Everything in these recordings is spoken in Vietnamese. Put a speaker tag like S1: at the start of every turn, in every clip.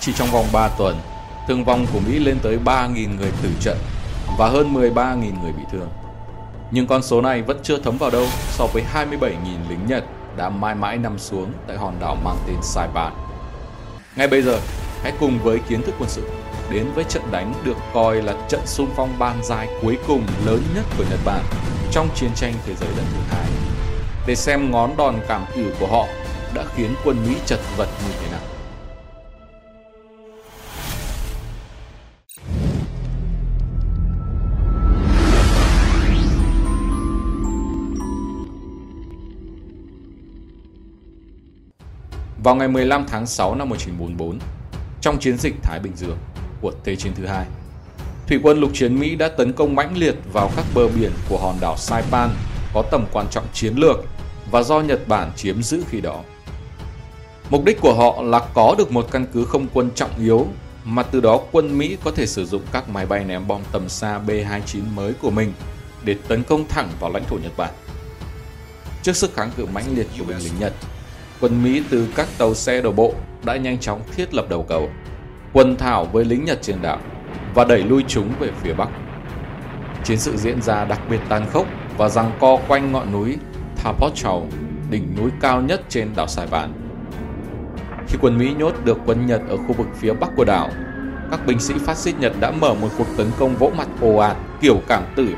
S1: Chỉ trong vòng 3 tuần, thương vong của Mỹ lên tới 3.000 người tử trận và hơn 13.000 người bị thương. Nhưng con số này vẫn chưa thấm vào đâu so với 27.000 lính Nhật đã mãi mãi nằm xuống tại hòn đảo mang tên Saipan. Ngay bây giờ, hãy cùng với kiến thức quân sự đến với trận đánh được coi là trận xung phong ban dài cuối cùng lớn nhất của Nhật Bản trong chiến tranh thế giới lần thứ hai để xem ngón đòn cảm tử của họ đã khiến quân Mỹ chật vật như thế Vào ngày 15 tháng 6 năm 1944, trong chiến dịch Thái Bình Dương của Thế chiến thứ hai, thủy quân lục chiến Mỹ đã tấn công mãnh liệt vào các bờ biển của hòn đảo Saipan có tầm quan trọng chiến lược và do Nhật Bản chiếm giữ khi đó. Mục đích của họ là có được một căn cứ không quân trọng yếu mà từ đó quân Mỹ có thể sử dụng các máy bay ném bom tầm xa B-29 mới của mình để tấn công thẳng vào lãnh thổ Nhật Bản. Trước sức kháng cự mãnh liệt của binh lính Nhật, quân Mỹ từ các tàu xe đổ bộ đã nhanh chóng thiết lập đầu cầu, quân thảo với lính Nhật trên đảo và đẩy lui chúng về phía Bắc. Chiến sự diễn ra đặc biệt tàn khốc và giằng co quanh ngọn núi Tapochau, đỉnh núi cao nhất trên đảo Sài Bàn. Khi quân Mỹ nhốt được quân Nhật ở khu vực phía bắc của đảo, các binh sĩ phát xít Nhật đã mở một cuộc tấn công vỗ mặt ồ ạt kiểu cảm tử,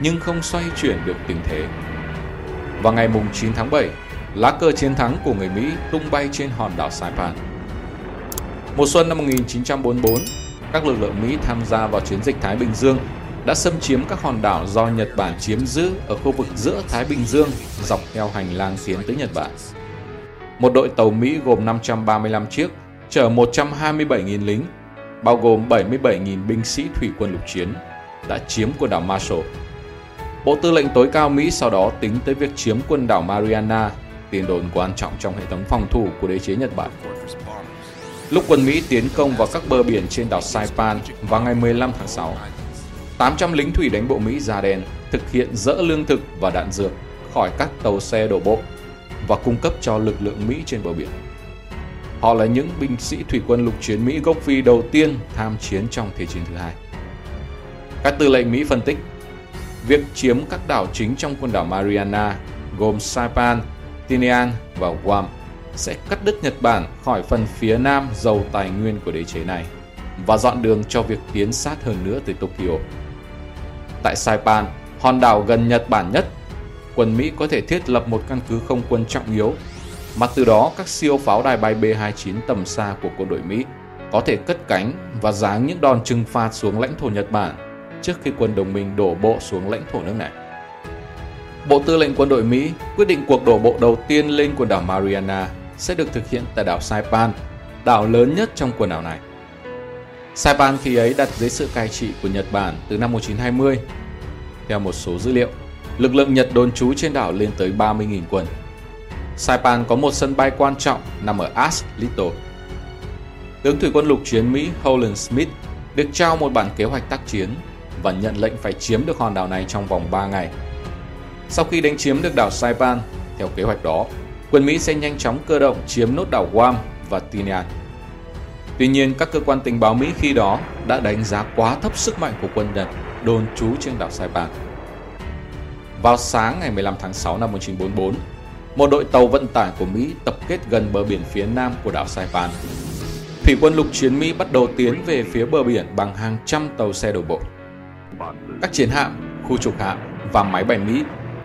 S1: nhưng không xoay chuyển được tình thế. Vào ngày 9 tháng 7, lá cờ chiến thắng của người Mỹ tung bay trên hòn đảo Saipan. Mùa xuân năm 1944, các lực lượng Mỹ tham gia vào chiến dịch Thái Bình Dương đã xâm chiếm các hòn đảo do Nhật Bản chiếm giữ ở khu vực giữa Thái Bình Dương dọc theo hành lang tiến tới Nhật Bản. Một đội tàu Mỹ gồm 535 chiếc, chở 127.000 lính, bao gồm 77.000 binh sĩ thủy quân lục chiến, đã chiếm quần đảo Marshall. Bộ Tư lệnh tối cao Mỹ sau đó tính tới việc chiếm quần đảo Mariana, tin đồn quan trọng trong hệ thống phòng thủ của đế chế Nhật Bản. Lúc quân Mỹ tiến công vào các bờ biển trên đảo Saipan vào ngày 15 tháng 6, 800 lính thủy đánh bộ Mỹ da đen thực hiện dỡ lương thực và đạn dược khỏi các tàu xe đổ bộ và cung cấp cho lực lượng Mỹ trên bờ biển. Họ là những binh sĩ thủy quân lục chiến Mỹ gốc Phi đầu tiên tham chiến trong Thế chiến thứ hai. Các tư lệnh Mỹ phân tích, việc chiếm các đảo chính trong quần đảo Mariana gồm Saipan, Tinian và Guam sẽ cắt đứt Nhật Bản khỏi phần phía nam giàu tài nguyên của đế chế này và dọn đường cho việc tiến sát hơn nữa tới Tokyo. Tại Saipan, hòn đảo gần Nhật Bản nhất, quân Mỹ có thể thiết lập một căn cứ không quân trọng yếu, mà từ đó các siêu pháo đài bay B-29 tầm xa của quân đội Mỹ có thể cất cánh và giáng những đòn trừng phạt xuống lãnh thổ Nhật Bản trước khi quân đồng minh đổ bộ xuống lãnh thổ nước này. Bộ Tư lệnh quân đội Mỹ quyết định cuộc đổ bộ đầu tiên lên quần đảo Mariana sẽ được thực hiện tại đảo Saipan, đảo lớn nhất trong quần đảo này. Saipan khi ấy đặt dưới sự cai trị của Nhật Bản từ năm 1920. Theo một số dữ liệu, lực lượng Nhật đồn trú trên đảo lên tới 30.000 quân. Saipan có một sân bay quan trọng nằm ở Aslito. Little. Tướng thủy quân lục chiến Mỹ Howland Smith được trao một bản kế hoạch tác chiến và nhận lệnh phải chiếm được hòn đảo này trong vòng 3 ngày. Sau khi đánh chiếm được đảo Saipan, theo kế hoạch đó, quân Mỹ sẽ nhanh chóng cơ động chiếm nốt đảo Guam và Tinian. Tuy nhiên, các cơ quan tình báo Mỹ khi đó đã đánh giá quá thấp sức mạnh của quân Nhật đồn trú trên đảo Saipan. Vào sáng ngày 15 tháng 6 năm 1944, một đội tàu vận tải của Mỹ tập kết gần bờ biển phía nam của đảo Saipan. Thủy quân lục chiến Mỹ bắt đầu tiến về phía bờ biển bằng hàng trăm tàu xe đổ bộ. Các chiến hạm, khu trục hạm và máy bay Mỹ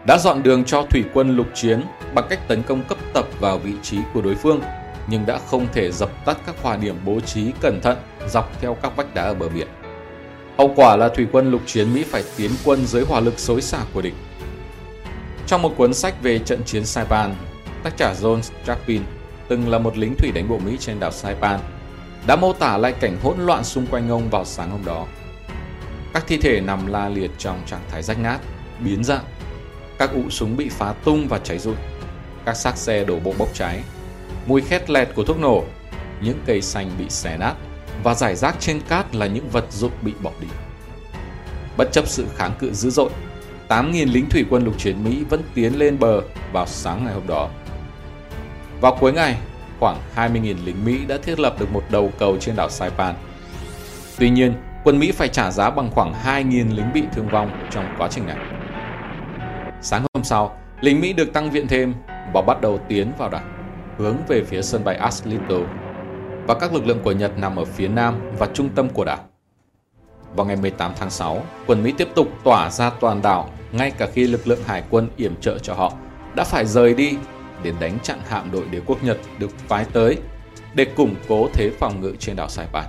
S1: đã dọn đường cho thủy quân lục chiến bằng cách tấn công cấp tập vào vị trí của đối phương nhưng đã không thể dập tắt các hỏa điểm bố trí cẩn thận dọc theo các vách đá ở bờ biển. Hậu quả là thủy quân lục chiến Mỹ phải tiến quân dưới hỏa lực xối xả của địch. Trong một cuốn sách về trận chiến Saipan, tác giả John Chapin từng là một lính thủy đánh bộ Mỹ trên đảo Saipan, đã mô tả lại cảnh hỗn loạn xung quanh ông vào sáng hôm đó. Các thi thể nằm la liệt trong trạng thái rách nát, biến dạng. Các ụ súng bị phá tung và cháy rụi. Các xác xe đổ bộ bốc cháy mùi khét lẹt của thuốc nổ, những cây xanh bị xé nát và giải rác trên cát là những vật dụng bị bỏ đi. Bất chấp sự kháng cự dữ dội, 8.000 lính thủy quân lục chiến Mỹ vẫn tiến lên bờ vào sáng ngày hôm đó. Vào cuối ngày, khoảng 20.000 lính Mỹ đã thiết lập được một đầu cầu trên đảo Saipan. Tuy nhiên, quân Mỹ phải trả giá bằng khoảng 2.000 lính bị thương vong trong quá trình này. Sáng hôm sau, lính Mỹ được tăng viện thêm và bắt đầu tiến vào đảo, hướng về phía sân bay Aslito và các lực lượng của Nhật nằm ở phía nam và trung tâm của đảo. Vào ngày 18 tháng 6, quân Mỹ tiếp tục tỏa ra toàn đảo ngay cả khi lực lượng hải quân yểm trợ cho họ đã phải rời đi để đánh chặn hạm đội đế quốc Nhật được phái tới để củng cố thế phòng ngự trên đảo Saipan.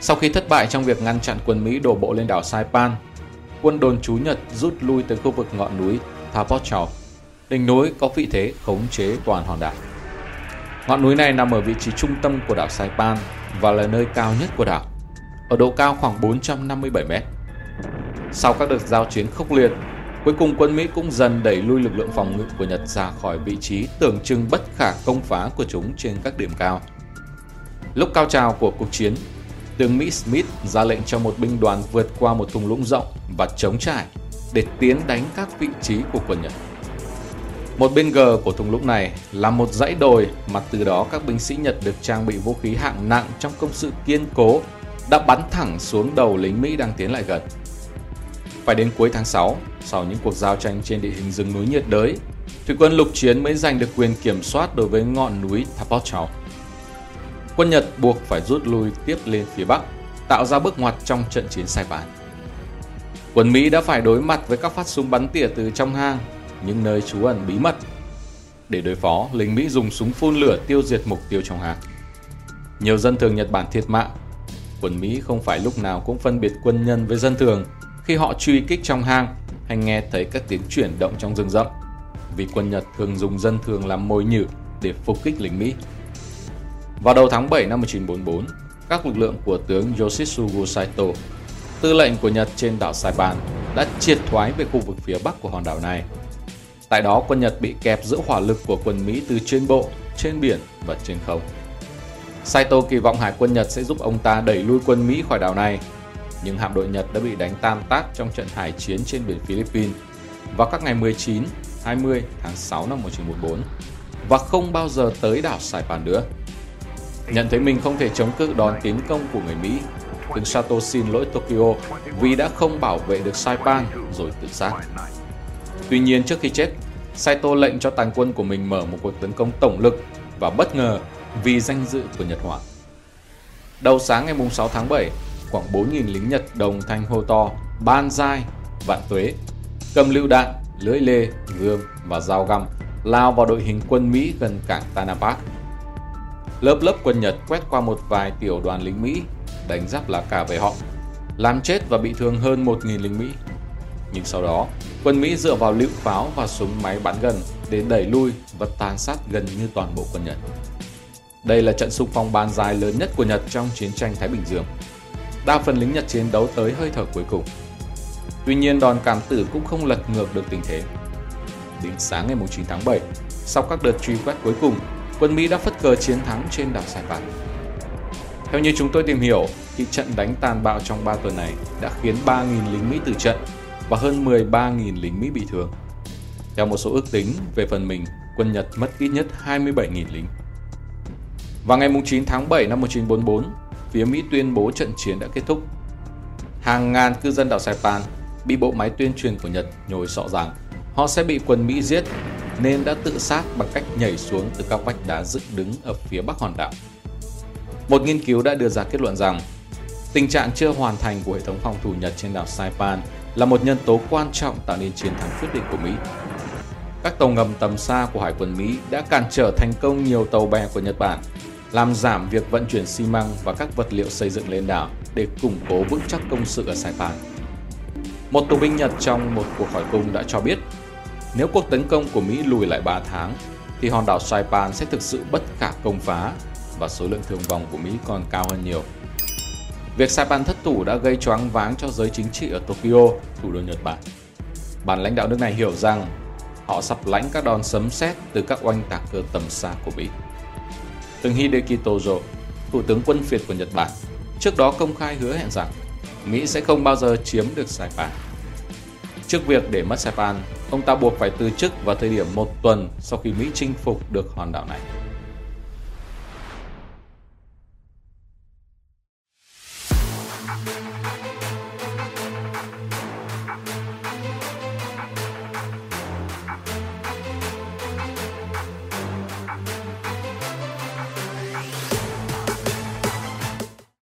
S1: Sau khi thất bại trong việc ngăn chặn quân Mỹ đổ bộ lên đảo Saipan, quân đồn trú Nhật rút lui tới khu vực ngọn núi Tapochau. Đỉnh núi có vị thế khống chế toàn hòn đảo. Ngọn núi này nằm ở vị trí trung tâm của đảo Saipan và là nơi cao nhất của đảo, ở độ cao khoảng 457 mét. Sau các đợt giao chiến khốc liệt, cuối cùng quân Mỹ cũng dần đẩy lui lực lượng phòng ngự của Nhật ra khỏi vị trí tưởng chừng bất khả công phá của chúng trên các điểm cao. Lúc cao trào của cuộc chiến, tướng Mỹ Smith ra lệnh cho một binh đoàn vượt qua một thung lũng rộng và chống trải để tiến đánh các vị trí của quân Nhật. Một bên gờ của thung lũng này là một dãy đồi mà từ đó các binh sĩ Nhật được trang bị vũ khí hạng nặng trong công sự kiên cố đã bắn thẳng xuống đầu lính Mỹ đang tiến lại gần. Phải đến cuối tháng 6, sau những cuộc giao tranh trên địa hình rừng núi nhiệt đới, thủy quân lục chiến mới giành được quyền kiểm soát đối với ngọn núi Tapochau. Quân Nhật buộc phải rút lui tiếp lên phía Bắc, tạo ra bước ngoặt trong trận chiến Saipan. Quân Mỹ đã phải đối mặt với các phát súng bắn tỉa từ trong hang, những nơi trú ẩn bí mật. Để đối phó, lính Mỹ dùng súng phun lửa tiêu diệt mục tiêu trong hang. Nhiều dân thường Nhật Bản thiệt mạng. Quân Mỹ không phải lúc nào cũng phân biệt quân nhân với dân thường khi họ truy kích trong hang hay nghe thấy các tiếng chuyển động trong rừng rậm. Vì quân Nhật thường dùng dân thường làm mồi nhử để phục kích lính Mỹ. Vào đầu tháng 7 năm 1944, các lực lượng của tướng Yoshitsugu Saito, tư lệnh của Nhật trên đảo Saipan, đã triệt thoái về khu vực phía bắc của hòn đảo này. Tại đó, quân Nhật bị kẹp giữa hỏa lực của quân Mỹ từ trên bộ, trên biển và trên không. Saito kỳ vọng hải quân Nhật sẽ giúp ông ta đẩy lui quân Mỹ khỏi đảo này, nhưng hạm đội Nhật đã bị đánh tan tác trong trận hải chiến trên biển Philippines vào các ngày 19, 20 tháng 6 năm 1944 và không bao giờ tới đảo Saipan nữa. Nhận thấy mình không thể chống cự đòn tiến công của người Mỹ, tướng Sato xin lỗi Tokyo vì đã không bảo vệ được Saipan rồi tự sát. Tuy nhiên trước khi chết, Saito lệnh cho tàn quân của mình mở một cuộc tấn công tổng lực và bất ngờ vì danh dự của Nhật Hoàng. Đầu sáng ngày 6 tháng 7, khoảng 4.000 lính Nhật đồng thanh hô to ban dai, vạn tuế, cầm lựu đạn, lưỡi lê, gươm và dao găm lao vào đội hình quân Mỹ gần cảng Tanapak. Lớp lớp quân Nhật quét qua một vài tiểu đoàn lính Mỹ, đánh giáp lá cả về họ, làm chết và bị thương hơn 1.000 lính Mỹ. Nhưng sau đó, quân Mỹ dựa vào lựu pháo và súng máy bắn gần để đẩy lui và tàn sát gần như toàn bộ quân Nhật. Đây là trận xung phong ban dài lớn nhất của Nhật trong chiến tranh Thái Bình Dương. Đa phần lính Nhật chiến đấu tới hơi thở cuối cùng. Tuy nhiên đòn cảm tử cũng không lật ngược được tình thế. Đến sáng ngày 9 tháng 7, sau các đợt truy quét cuối cùng, quân Mỹ đã phất cờ chiến thắng trên đảo Sài Gòn. Theo như chúng tôi tìm hiểu, thì trận đánh tàn bạo trong 3 tuần này đã khiến 3.000 lính Mỹ tử trận và hơn 13.000 lính Mỹ bị thương. Theo một số ước tính, về phần mình, quân Nhật mất ít nhất 27.000 lính. Vào ngày 9 tháng 7 năm 1944, phía Mỹ tuyên bố trận chiến đã kết thúc. Hàng ngàn cư dân đảo Saipan bị bộ máy tuyên truyền của Nhật nhồi sọ rằng họ sẽ bị quân Mỹ giết nên đã tự sát bằng cách nhảy xuống từ các vách đá dựng đứng ở phía bắc hòn đảo. Một nghiên cứu đã đưa ra kết luận rằng tình trạng chưa hoàn thành của hệ thống phòng thủ Nhật trên đảo Saipan là một nhân tố quan trọng tạo nên chiến thắng quyết định của Mỹ. Các tàu ngầm tầm xa của Hải quân Mỹ đã cản trở thành công nhiều tàu bè của Nhật Bản, làm giảm việc vận chuyển xi măng và các vật liệu xây dựng lên đảo để củng cố vững chắc công sự ở Saipan. Một tù binh Nhật trong một cuộc hỏi cung đã cho biết nếu cuộc tấn công của Mỹ lùi lại 3 tháng thì hòn đảo Saipan sẽ thực sự bất khả công phá và số lượng thương vong của Mỹ còn cao hơn nhiều. Việc Saipan thất thủ đã gây choáng váng cho giới chính trị ở Tokyo, thủ đô Nhật Bản. Bản lãnh đạo nước này hiểu rằng họ sắp lãnh các đòn sấm sét từ các oanh tạc cơ tầm xa của Mỹ. Từng Hideki Tojo, thủ tướng quân phiệt của Nhật Bản, trước đó công khai hứa hẹn rằng Mỹ sẽ không bao giờ chiếm được Saipan. Trước việc để mất Saipan, ông ta buộc phải từ chức vào thời điểm một tuần sau khi Mỹ chinh phục được hòn đảo này.